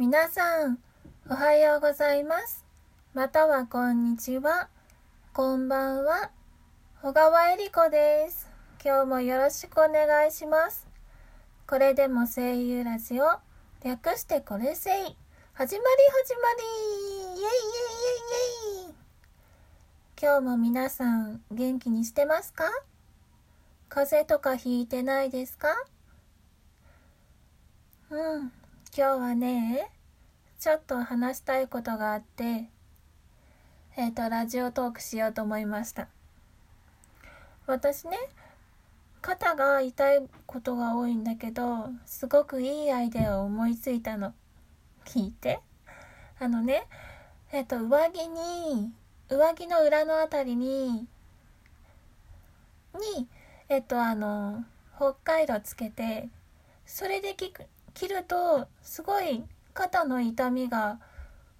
皆さん、おはようございます。またはこんにちは。こんばんは。小川恵里子です。今日もよろしくお願いします。これでも声優ラジオ、略してこれせい。始まり始まりイェイイェイイェイイェイ今日も皆さん元気にしてますか？風邪とかひいてないですか？うん。今日はね、ちょっと話したいことがあって、えっ、と、ラジオトークしようと思いました。私ね、肩が痛いことが多いんだけど、すごくいいアイデアを思いついたの。聞いて。あのね、えっ、と、上着に、上着の裏のあたりに、に、えっ、と、あの、北海道つけて、それで聞く、切るとすごい肩の痛みが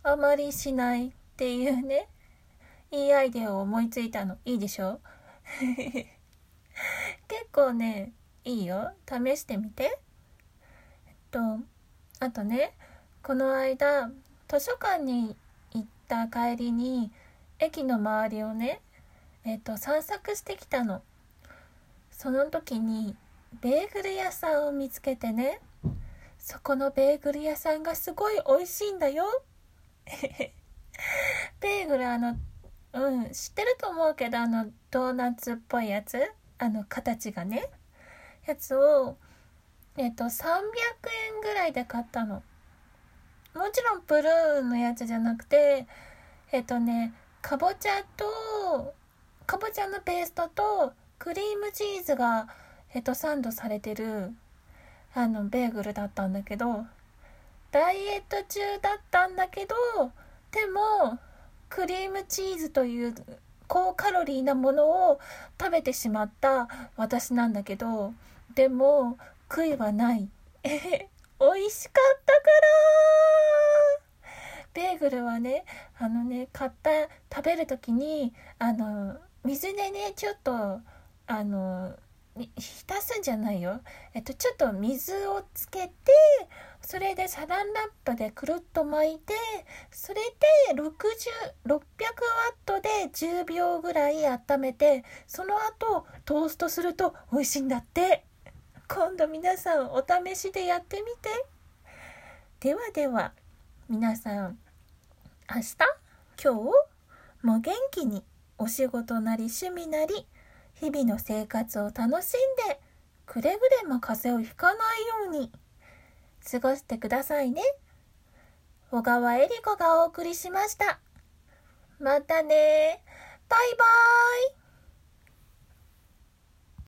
あまりしないっていうね。いいアイデアを思いついたの。いいでしょ？結構ねいいよ。試してみて。えっとあとねこの間図書館に行った帰りに駅の周りをねえっと散策してきたの。その時にベーグル屋さんを見つけてねそこのベーグル屋さんがすごい美味しいんだよ。ベーグルあの、うん、知ってると思うけど、あの、ドーナツっぽいやつ？あの、形がね。やつを、えっと、300円ぐらいで買ったの。もちろんブルーのやつじゃなくて、えっとね、かぼちゃと、かぼちゃのペーストと、クリームチーズが、えっと、サンドされてる、あのベーグルだったんだけどダイエット中だったんだけどでもクリームチーズという高カロリーなものを食べてしまった私なんだけどでも悔いはない。美味しかったから。ベーグルはねあのね買った食べる時にあの水でねちょっとあの浸すんじゃないよ。えっと、ちょっと水をつけて、それでサランラップでくるっと巻いて、それで60、600ワットで10秒ぐらい温めて、その後トーストすると美味しいんだって。今度皆さんお試しでやってみて。ではでは、皆さん、明日？今日？も元気にお仕事なり趣味なり、日々の生活を楽しんで、くれぐれも風邪をひかないように過ごしてくださいね。小川恵里子がお送りしました。またねバイバーイ